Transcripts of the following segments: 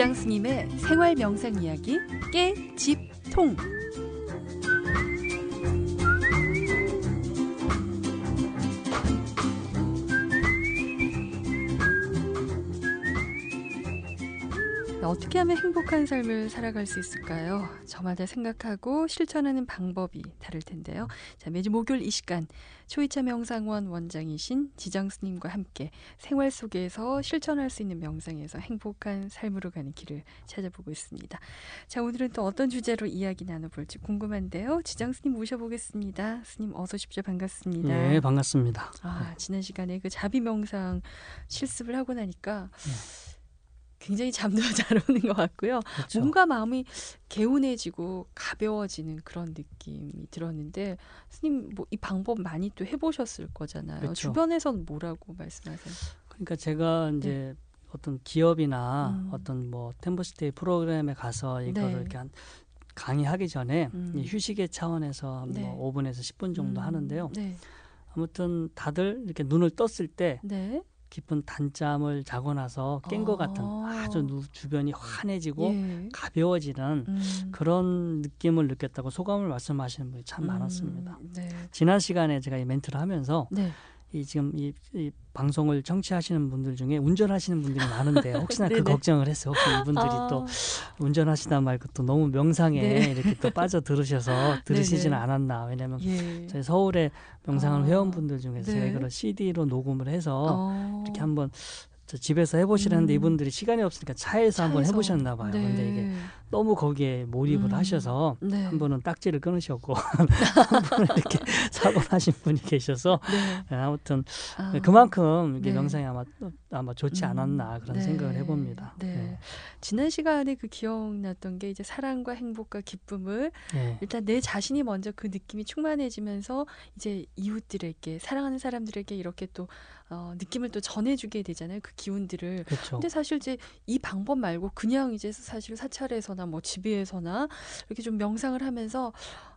지장 스님의 생활 명상 이야기 깨집통. 어떻게 하면 행복한 삶을 살아갈 수 있을까요? 저마다 생각하고 실천하는 방법이 다를 텐데요. 자, 매주 목요일 이 시간 초이차 명상원 원장이신 지정 스님과 함께 생활 속에서 실천할 수 있는 명상에서 행복한 삶으로 가는 길을 찾아보고 있습니다. 자, 오늘은 또 어떤 주제로 이야기 나눠볼지 궁금한데요. 지정 스님 모셔보겠습니다. 스님 어서 오십시오. 반갑습니다. 네, 반갑습니다. 아, 지난 시간에 그 자비 명상 실습을 하고 나니까 네. 굉장히 잠도 잘 오는 것 같고요. 그렇죠. 뭔가 마음이 개운해지고 가벼워지는 그런 느낌이 들었는데 스님 뭐 이 방법 많이 또 해보셨을 거잖아요. 그렇죠. 주변에서는 뭐라고 말씀하세요? 그러니까 제가 이제 네. 어떤 기업이나 음. 어떤 뭐 템버스테이 프로그램에 가서 이거를 네. 이렇게 한 강의하기 전에 음. 휴식의 차원에서 뭐 네. 뭐 5분에서 10분 정도 음. 하는데요. 네. 아무튼 다들 이렇게 눈을 떴을 때 네. 깊은 단잠을 자고 나서 깬것 아. 같은 아주 주변이 환해지고 예. 가벼워지는 음. 그런 느낌을 느꼈다고 소감을 말씀하시는 분이 참 음. 많았습니다. 네. 지난 시간에 제가 이 멘트를 하면서 네. 이 지금 이, 이, 방송을 청취하시는 분들 중에 운전하시는 분들이 많은데 혹시나 그 걱정을 했어요. 혹시 이분들이 아. 또 운전하시다 말고 또 너무 명상에 네. 이렇게 또 빠져 들으셔서 들으시지는 않았나. 왜냐하면 예. 저희 서울에 명상을 아. 회원분들 중에서 네. 그런 CD로 녹음을 해서 어. 이렇게 한번 저 집에서 해보시라는데 음. 이분들이 시간이 없으니까 차에서, 차에서. 한번 해보셨나 봐요. 네. 근데 이게 너무 거기에 몰입을 음. 하셔서 네. 한 분은 딱지를 끊으셨고 한 분은 이렇게 사고 나신 분이 계셔서 네. 네. 아무튼 아. 그만큼 이게 네. 명상이 아마 아마 좋지 음. 않았나 그런 네. 생각을 해봅니다. 네. 네. 지난 시간에 그 기억났던 게 이제 사랑과 행복과 기쁨을 일단 내 자신이 먼저 그 느낌이 충만해지면서 이제 이웃들에게 사랑하는 사람들에게 이렇게 또 어, 느낌을 또 전해주게 되잖아요. 그 기운들을. 그쵸. 근데 사실 이제 이 방법 말고 그냥 이제 사실 사찰에서나 뭐 집에서나 이렇게 좀 명상을 하면서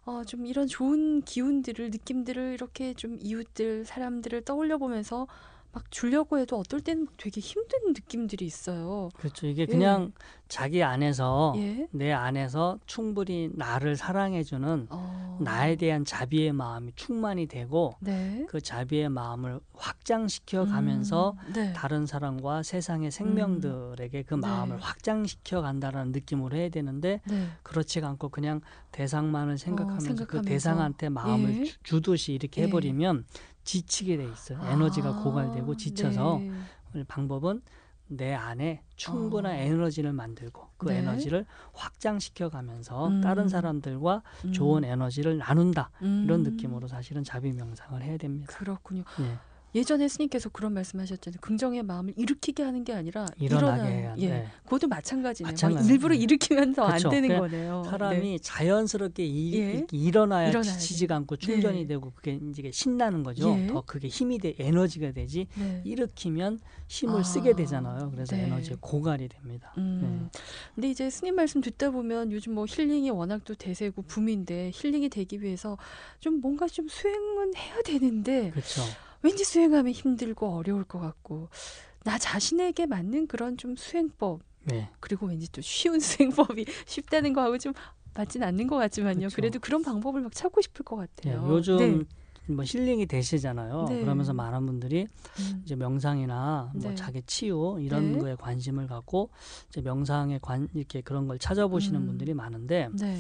어, 좀 이런 좋은 기운들을 느낌들을 이렇게 좀 이웃들 사람들을 떠올려 보면서 막 주려고 해도 어떨 때는 되게 힘든 느낌들이 있어요. 그렇죠. 이게 그냥 예. 자기 안에서 예? 내 안에서 충분히 나를 사랑해주는 어... 나에 대한 자비의 마음이 충만이 되고 네. 그 자비의 마음을 확장시켜 가면서 음, 네. 다른 사람과 세상의 생명들에게 그 음, 그 마음을 네. 확장시켜 간다라는 느낌으로 해야 되는데 네. 그렇지가 않고 그냥 대상만을 생각하면서, 어, 생각하면서. 그 대상한테 마음을 예? 주 듯이 이렇게 예. 해버리면 지치게 돼 있어요. 에너지가 아, 고갈되고 지쳐서 네. 방법은 내 안에 충분한 어. 에너지를 만들고 그 네. 에너지를 확장시켜 가면서 음. 다른 사람들과 음. 좋은 에너지를 나눈다 음. 이런 느낌으로 사실은 자비 명상을 해야 됩니다. 그렇군요. 네. 예전에 스님께서 그런 말씀하셨잖아요. 긍정의 마음을 일으키게 하는 게 아니라 일어나게 해야 예, 네. 그것도 마찬가지네요. 마찬가지. 일부러 일으키면 더안 되는 거네요. 사람이 네. 자연스럽게 이, 예? 일어나야 일어나야 지치지가 않고 충전이 네. 되고 그게 이제 신나는 거죠. 예? 더 그게 힘이 돼 에너지가 되지. 네. 일으키면 힘을 아, 쓰게 되잖아요. 그래서 네. 에너지 고갈이 됩니다. 음. 네. 근데 이제 스님 말씀 듣다 보면 요즘 뭐 힐링이 워낙 또 대세고 붐인데 힐링이 되기 위해서 좀 뭔가 좀 수행은 해야 되는데. 그렇죠. 왠지 수행하면 힘들고 어려울 것 같고 나 자신에게 맞는 그런 좀 수행법 네. 그리고 왠지 또 쉬운 수행법이 쉽다는 거하고 좀 맞진 않는 것 같지만요. 그렇죠. 그래도 그런 방법을 막 찾고 싶을 것 같아요. 네, 요즘 네. 뭐 힐링이 되시잖아요. 네. 그러면서 많은 분들이 음. 이제 명상이나 뭐 네. 자기 치유 이런 네. 거에 관심을 갖고 이제 명상에 관 이렇게 그런 걸 찾아보시는 음. 분들이 많은데 네.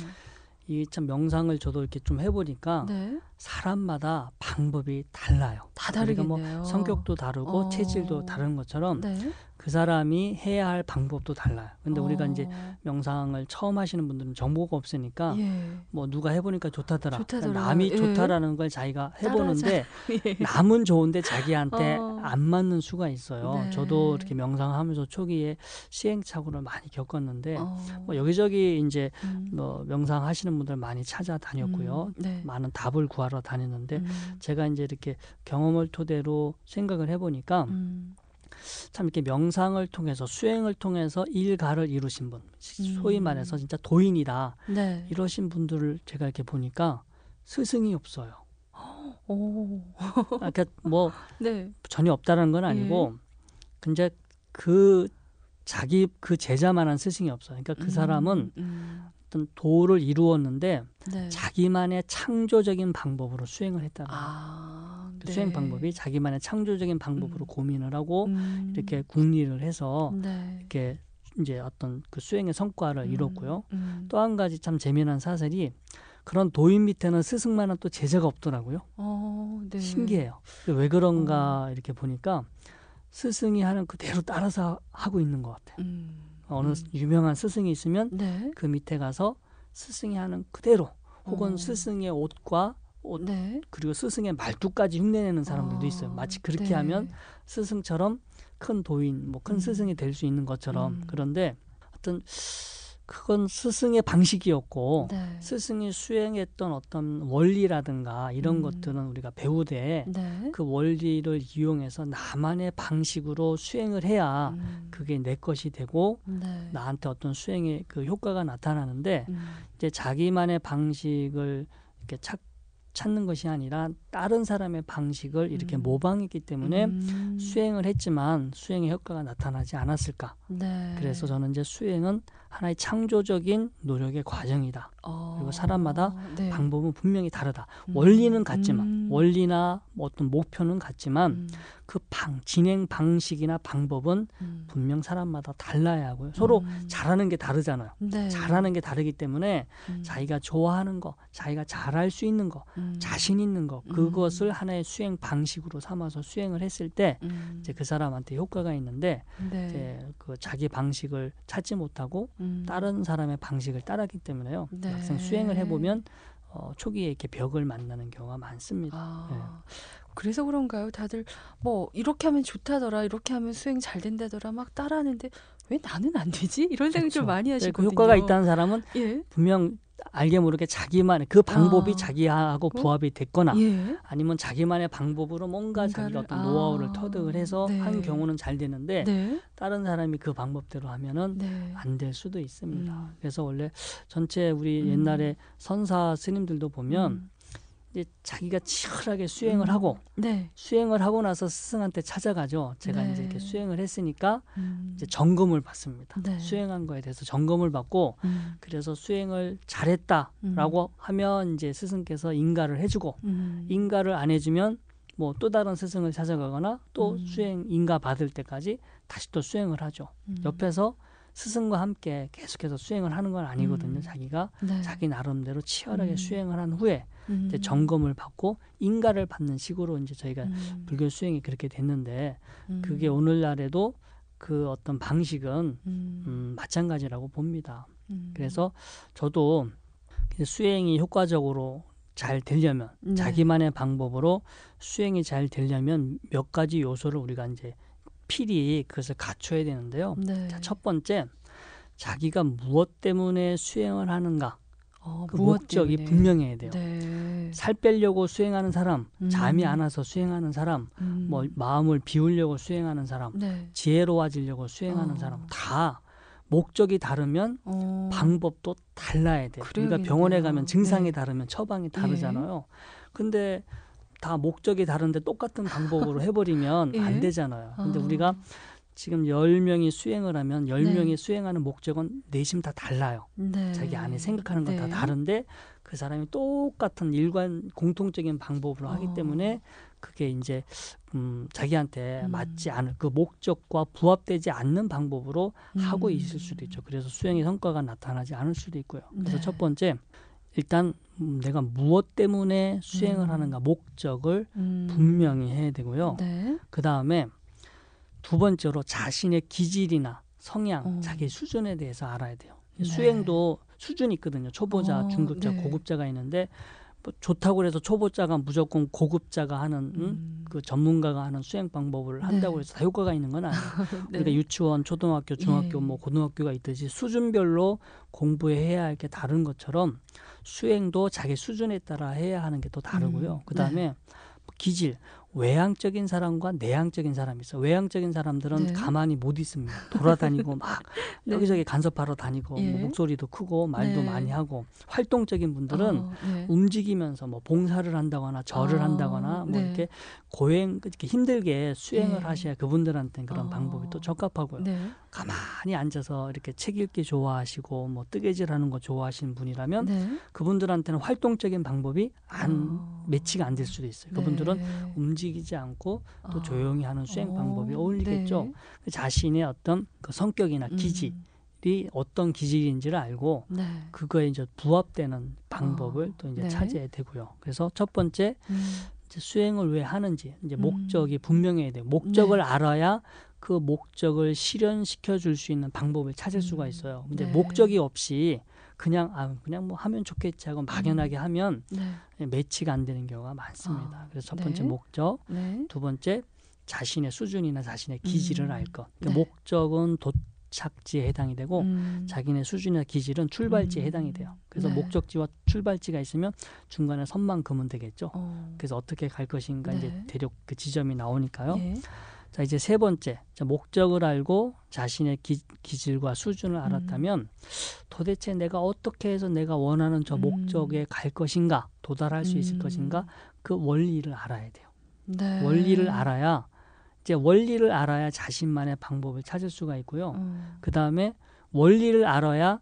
이 참 명상을 저도 이렇게 좀 해보니까 네. 사람마다 방법이 달라요. 다 다르겠네요. 그러니까 뭐 성격도 다르고 어. 체질도 다른 것처럼 네. 그 사람이 해야 할 방법도 달라요. 근데 어. 우리가 이제 명상을 처음 하시는 분들은 정보가 없으니까 예. 뭐 누가 해보니까 좋다더라. 좋다더라. 남이 예. 좋다라는 걸 자기가 해보는데 예. 남은 좋은데 자기한테 어. 안 맞는 수가 있어요. 네. 저도 이렇게 명상하면서 초기에 시행착오를 많이 겪었는데 어. 뭐 여기저기 이제 음. 뭐 명상하시는 분들 많이 찾아다녔고요. 음. 네. 많은 답을 구하러 다녔는데 음. 제가 이제 이렇게 경험을 토대로 생각을 해보니까. 음. 참 이렇게 명상을 통해서 수행을 통해서 일가를 이루신 분, 소위 음. 말해서 진짜 도인이다 네. 이러신 분들을 제가 이렇게 보니까 스승이 없어요. 오. 아, 그러니까 뭐 네. 전혀 없다는 건 아니고, 예. 근데 그 자기 그 제자만한 스승이 없어요. 그러니까 그 음, 사람은 음. 어떤 도를 이루었는데 네. 자기만의 창조적인 방법으로 수행을 했다는 아, 그 네. 수행 방법이 자기만의 창조적인 방법으로 음. 고민을 하고 음. 이렇게 궁리를 해서 네. 이렇게 이제 어떤 그 수행의 성과를 음. 이뤘고요. 음. 또한 가지 참 재미난 사설이 그런 도인 밑에는 스승만은 또 제자가 없더라고요. 어, 네. 신기해요. 왜 그런가 어. 이렇게 보니까 스승이 하는 그대로 따라서 하고 있는 것 같아요. 음. 어느 음. 유명한 스승이 있으면 네. 그 밑에 가서 스승이 하는 그대로 혹은 어. 스승의 옷과 옷 네. 그리고 스승의 말투까지 흉내내는 사람들도 어. 있어요. 마치 그렇게 네. 하면 스승처럼 큰 도인, 뭐큰 음. 스승이 될 수 있는 것처럼 음. 그런데 어떤 그건 스승의 방식이었고 네. 스승이 수행했던 어떤 원리라든가 이런 음. 것들은 우리가 배우되 네. 그 원리를 이용해서 나만의 방식으로 수행을 해야 음. 그게 내 것이 되고 네. 나한테 어떤 수행의 그 효과가 나타나는데 음. 이제 자기만의 방식을 이렇게 찾 찾는 것이 아니라 다른 사람의 방식을 이렇게 음. 모방했기 때문에 음. 수행을 했지만 수행의 효과가 나타나지 않았을까. 네. 그래서 저는 이제 수행은 하나의 창조적인 노력의 과정이다. 어, 그리고 사람마다 네. 방법은 분명히 다르다. 음. 원리는 같지만 음. 원리나 뭐 어떤 목표는 같지만 음. 그 방, 진행 방식이나 방법은 음. 분명 사람마다 달라야 하고요. 서로 음. 잘하는 게 다르잖아요. 네. 잘하는 게 다르기 때문에 음. 자기가 좋아하는 거, 자기가 잘할 수 있는 거, 자신 있는 거 그것을 하나의 수행 방식으로 삼아서 수행을 했을 때 이제 그 사람한테 효과가 있는데 네. 이제 그 자기 방식을 찾지 못하고 음. 다른 사람의 방식을 따랐기 때문에요. 네. 막상 수행을 해보면 어, 초기에 이렇게 벽을 만나는 경우가 많습니다. 아, 네. 그래서 그런가요? 다들 뭐 이렇게 하면 좋다더라, 이렇게 하면 수행 잘 된다더라 막 따라하는데 왜 나는 안 되지? 이런 생각 그렇죠. 좀 많이 네, 그 하시거든요. 그 효과가 있다는 사람은 예? 분명 알게 모르게 자기만 그 방법이 아. 자기하고 어? 부합이 됐거나 예. 아니면 자기만의 방법으로 뭔가 자기가 어떤 아. 노하우를 터득을 해서 네. 한 경우는 잘 되는데 네. 다른 사람이 그 방법대로 하면은 네. 안될 수도 있습니다. 음. 그래서 원래 전체 우리 음. 옛날에 선사 스님들도 보면 음. 이제 자기가 치열하게 수행을 음. 하고 네. 수행을 하고 나서 스승한테 찾아가죠. 제가 네. 이제 이렇게 수행을 했으니까 음. 이제 점검을 받습니다. 네. 수행한 거에 대해서 점검을 받고 음. 그래서 수행을 잘했다라고 음. 하면 이제 스승께서 인가를 해주고 음. 인가를 안 해주면 뭐 또 다른 스승을 찾아가거나 또 음. 수행 인가 받을 때까지 다시 또 수행을 하죠. 옆에서 스승과 함께 계속해서 수행을 하는 건 아니거든요. 자기가 네. 자기 나름대로 치열하게 수행을 한 후에 음. 이제 점검을 받고 인가를 받는 식으로 이제 저희가 음. 불교 수행이 그렇게 됐는데 음. 그게 오늘날에도 그 어떤 방식은 음. 음, 마찬가지라고 봅니다. 음. 그래서 저도 수행이 효과적으로 잘 되려면 네. 자기만의 방법으로 수행이 잘 되려면 몇 가지 요소를 우리가 이제 필히 그것을 갖춰야 되는데요. 네. 자, 첫 번째 자기가 무엇 때문에 수행을 하는가 어, 그 목적이 때문에. 분명해야 돼요. 네. 살 빼려고 수행하는 사람, 음. 잠이 안 와서 수행하는 사람, 음. 뭐 마음을 비우려고 수행하는 사람, 네. 지혜로워지려고 수행하는 어. 사람 다 목적이 다르면 어. 방법도 달라야 돼요. 그러니까 병원에 가면 증상이 네. 다르면 처방이 다르잖아요. 예. 근데 다 목적이 다른데 똑같은 방법으로 해버리면 예? 안 되잖아요. 근데 어. 우리가 지금 열명이 수행을 하면 열명이 네. 수행하는 목적은 내심 다 달라요. 네. 자기 안에 생각하는 건다 네. 다른데 그 사람이 똑같은 일관 공통적인 방법으로 하기 어. 때문에 그게 이제 음 자기한테 음. 맞지 않을 그 목적과 부합되지 않는 방법으로 음. 하고 있을 수도 있죠. 그래서 수행의 성과가 나타나지 않을 수도 있고요. 그래서 네. 첫 번째 일단 음, 내가 무엇 때문에 수행을 음. 하는가 목적을 음. 분명히 해야 되고요. 네. 그 다음에 두 번째로 자신의 기질이나 성향, 어. 자기 수준에 대해서 알아야 돼요. 네. 수행도 수준이 있거든요. 초보자, 어, 중급자, 네. 고급자가 있는데 뭐 좋다고 해서 초보자가 무조건 고급자가 하는 음. 음. 그 전문가가 하는 수행 방법을 네. 한다고 해서 다 효과가 있는 건 아니에요. 네. 그러니까 유치원, 초등학교, 중학교, 예. 뭐 고등학교가 있듯이 수준별로 공부해야 할 게 다른 것처럼 수행도 자기 수준에 따라 해야 하는 게 또 다르고요. 음. 그 다음에 네. 기질 외향적인 사람과 내향적인 사람이 있어. 외향적인 사람들은 네. 가만히 못 있습니다. 돌아다니고 막 네. 여기저기 간섭하러 다니고 예. 뭐 목소리도 크고 말도 네. 많이 하고 활동적인 분들은 어, 네. 움직이면서 뭐 봉사를 한다거나 절을 어, 한다거나 뭐 네. 이렇게 고행 이렇게 힘들게 수행을 예. 하셔야 그분들한테는 그런 어, 방법이 또 적합하고요. 네. 가만히 앉아서 이렇게 책 읽기 좋아하시고 뭐 뜨개질하는 거 좋아하시는 분이라면 그분들한테는 활동적인 방법이 안 어. 매치가 안 될 수도 있어요. 그분들은 움직 움직이지 않고 또 아. 조용히 하는 수행 어. 방법이 어울리겠죠. 네. 그 자신의 어떤 그 성격이나 음. 기질이 음. 어떤 기질인지를 알고 네. 그거에 이제 부합되는 방법을 어. 또 이제 네. 찾아야 되고요. 그래서 첫 번째 음. 이제 수행을 왜 하는지 이제 음. 목적이 분명해야 돼요. 목적을 네. 알아야 그 목적을 실현시켜 줄 수 있는 방법을 찾을 수가 음. 있어요. 근데 네. 목적이 없이 그냥 아 그냥 뭐 하면 좋겠지 하고 막연하게 음. 하면 네. 매치가 안 되는 경우가 많습니다. 아, 그래서 첫 번째 네. 목적, 네. 두 번째 자신의 수준이나 자신의 기질을 음. 알 것. 그러니까 네. 목적은 도착지에 해당이 되고 음. 자기네 수준이나 기질은 출발지에 음. 해당이 돼요. 그래서 네. 목적지와 출발지가 있으면 중간에 선만 그으면 되겠죠. 어. 그래서 어떻게 갈 것인가 이제 네. 대략 그 지점이 나오니까요. 예. 자 이제 세 번째 자, 목적을 알고 자신의 기, 질과 수준을 음. 알았다면 음. 도대체 내가 어떻게 해서 내가 원하는 저 음. 목적에 음. 갈 것인가 도달할 수 있을 음. 것인가 그 원리를 알아야 돼요. 네. 원리를 알아야 이제 원리를 알아야 자신만의 방법을 찾을 수가 있고요. 음. 그 다음에 원리를 알아야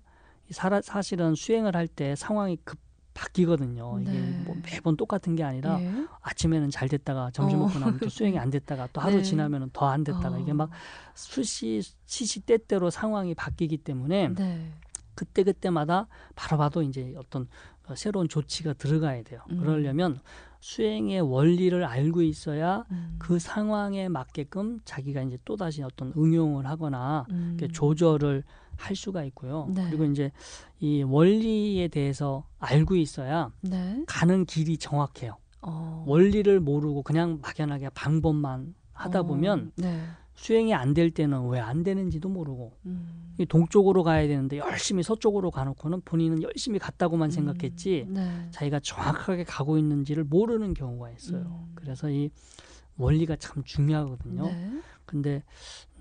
사실은 수행을 할 때 상황이 급 바뀌거든요. 이게 네. 뭐 매번 똑같은 게 아니라 예. 아침에는 잘 됐다가 점심 어. 먹고 나면 또 수행이 안 됐다가 또 하루 네. 지나면은 더안 됐다가 어. 이게 막 수시 시시 때때로 상황이 바뀌기 때문에 네. 그때 그때마다 바로 봐도 이제 어떤 새로운 조치가 들어가야 돼요. 음. 그러려면 수행의 원리를 알고 있어야 음. 그 상황에 맞게끔 자기가 이제 또 다시 어떤 응용을 하거나 음. 조절을 할 수가 있고요. 네. 그리고 이제 이 원리에 대해서 알고 있어야 네. 가는 길이 정확해요. 어. 원리를 모르고 그냥 막연하게 방법만 하다 어. 보면 네. 수행이 안 될 때는 왜 안 되는지도 모르고 음. 동쪽으로 가야 되는데 열심히 서쪽으로 가놓고는 본인은 열심히 갔다고만 음. 생각했지 네. 자기가 정확하게 가고 있는지를 모르는 경우가 있어요. 음. 그래서 이 원리가 참 중요하거든요. 네. 근데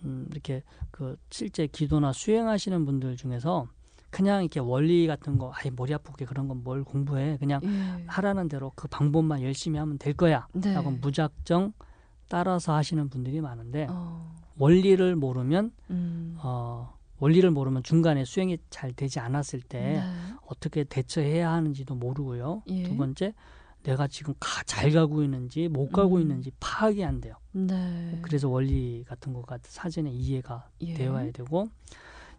음, 이렇게 그 실제 기도나 수행하시는 분들 중에서 그냥 이렇게 원리 같은 거, 아예 머리 아프게 그런 건 뭘 공부해. 그냥 예. 하라는 대로 그 방법만 열심히 하면 될 거야. 네. 라고 무작정 따라서 하시는 분들이 많은데, 어. 원리를 모르면, 음. 어, 원리를 모르면 중간에 수행이 잘 되지 않았을 때 네. 어떻게 대처해야 하는지도 모르고요. 예. 두 번째, 내가 지금 가, 잘 가고 있는지 못 가고 음. 있는지 파악이 안 돼요. 네. 그래서 원리 같은 거가 사전에 이해가 예. 되어야 되고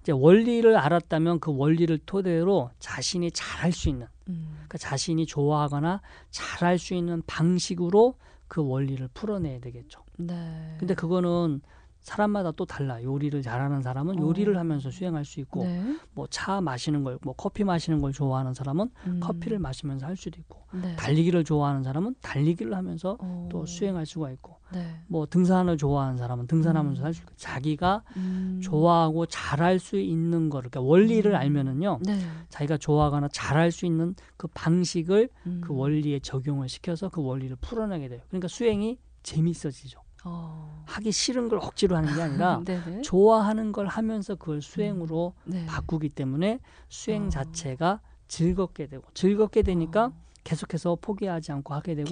이제 원리를 알았다면 그 원리를 토대로 자신이 잘할 수 있는 음. 그러니까 자신이 좋아하거나 잘할 수 있는 방식으로 그 원리를 풀어내야 되겠죠. 네. 근데 그거는 사람마다 또 달라. 요리를 잘하는 사람은 어. 요리를 하면서 수행할 수 있고, 네. 뭐차 마시는 걸, 뭐 커피 마시는 걸 좋아하는 사람은 음. 커피를 마시면서 할 수도 있고, 네. 달리기를 좋아하는 사람은 달리기를 하면서 어. 또 수행할 수가 있고, 네. 뭐 등산을 좋아하는 사람은 등산하면서 음. 할수 있고, 자기가 음. 좋아하고 잘할 수 있는 거, 그러니까 원리를 음. 알면은요, 네. 자기가 좋아하거나 잘할 수 있는 그 방식을 그 음. 원리에 적용을 시켜서 그 원리를 풀어내게 돼요. 그러니까 수행이 재밌어지죠. 어. 하기 싫은 걸 억지로 하는 게 아니라 좋아하는 걸 하면서 그걸 수행으로 음. 네. 바꾸기 때문에 수행 어. 자체가 즐겁게 되고 즐겁게 되니까 어. 계속해서 포기하지 않고 하게 되고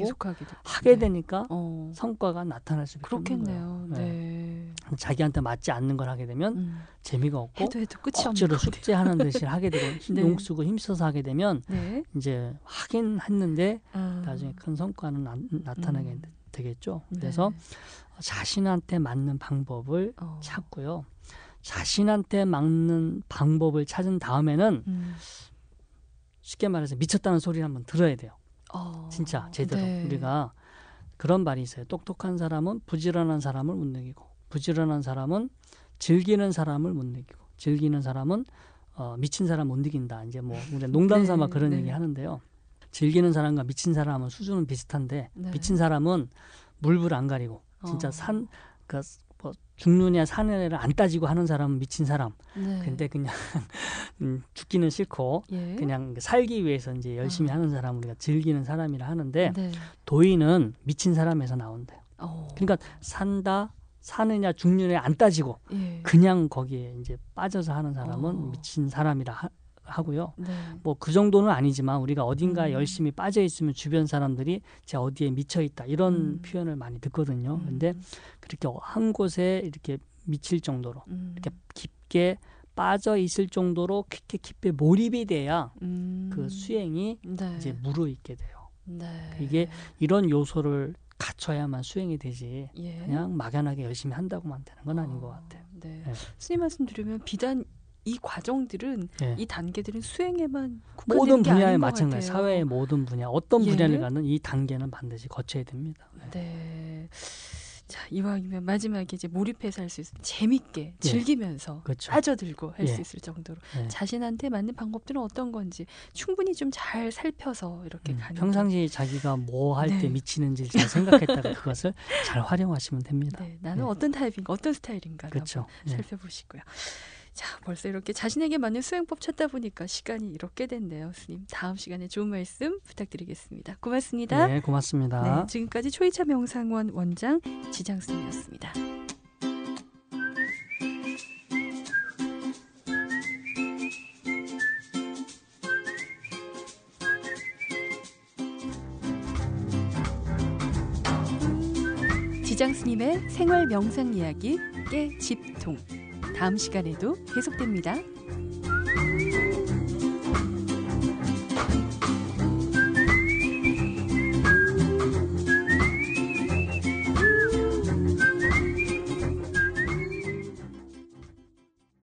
하게 네. 되니까 어. 성과가 나타날 수밖에 그렇겠네요. 네. 네. 자기한테 맞지 않는 걸 하게 되면 음. 재미가 없고 해도 해도 끝이 억지로 숙제하는 듯이 하게 되고 네. 용 쓰고 힘써서 하게 되면 네. 이제 하긴 했는데 아. 나중에 큰 성과는 나, 나타나게 음. 되겠죠. 네. 그래서 자신한테 맞는 방법을 어. 찾고요. 자신한테 맞는 방법을 찾은 다음에는 음. 쉽게 말해서 미쳤다는 소리를 한번 들어야 돼요. 어. 진짜 제대로 네. 우리가 그런 말이 있어요. 똑똑한 사람은 부지런한 사람을 못 느끼고 부지런한 사람은 즐기는 사람을 못 느끼고 즐기는 사람은 어, 미친 사람 못 느낀다. 이제 뭐 우리 농담 삼아 네, 그런 네. 얘기 하는데요. 즐기는 사람과 미친 사람은 수준은 비슷한데 네. 미친 사람은 물불 안 가리고 진짜 어. 산 그러니까 뭐 죽느냐 사느냐를 안 따지고 하는 사람은 미친 사람. 네. 근데 그냥 음, 죽기는 싫고 예. 그냥 살기 위해서 이제 열심히 어. 하는 사람 우리가 즐기는 사람이라 하는데 네. 도인은 미친 사람에서 나온대요. 어. 그러니까 산다 사느냐 죽느냐 안 따지고 예. 그냥 거기에 이제 빠져서 하는 사람은 어. 미친 사람이라 하, 하고요. 네. 뭐그 정도는 아니지만 우리가 어딘가 음. 열심히 빠져 있으면 주변 사람들이 제 어디에 미쳐 있다 이런 음. 표현을 많이 듣거든요. 음. 근데 그렇게 한 곳에 이렇게 미칠 정도로 음. 이렇게 깊게 빠져 있을 정도로 깊게 깊게 몰입이 돼야 음. 그 수행이 네. 이제 무르익게 돼요. 네. 이게 이런 요소를 갖춰야만 수행이 되지 예. 그냥 막연하게 열심히 한다고만 되는 건 아닌 것 어, 같아요. 네. 네. 스님 말씀 들으면 비단 이 과정들은 네. 이 단계들은 수행에만 모든 분야에 마찬가지 사회의 모든 분야 어떤 예. 분야를 가는 이 단계는 반드시 거쳐야 됩니다. 네. 네. 자 이왕이면 마지막에 이제 몰입해서 할 수 있을 재밌게 예. 즐기면서 그렇죠. 빠져들고 할수 예. 있을 정도로 예. 자신한테 맞는 방법들은 어떤 건지 충분히 좀 잘 살펴서 이렇게 음, 가는 평상시 자기가 뭐 할때 네. 미치는지 잘 생각했다가 그것을 잘 활용하시면 됩니다. 네, 나는 네. 어떤 타입인가 어떤 스타일인가 그렇죠. 네. 살펴보시고요. 자, 벌써 이렇게 자신에게 맞는 수행법 찾다 보니까 시간이 이렇게 됐네요. 스님, 다음 시간에 좋은 말씀 부탁드리겠습니다. 고맙습니다. 네, 고맙습니다. 네, 지금까지 초이차 명상원 원장 지장 스님이었습니다. 지장 스님의 생활 명상 이야기 깨집통. 다음 시간에도 계속됩니다.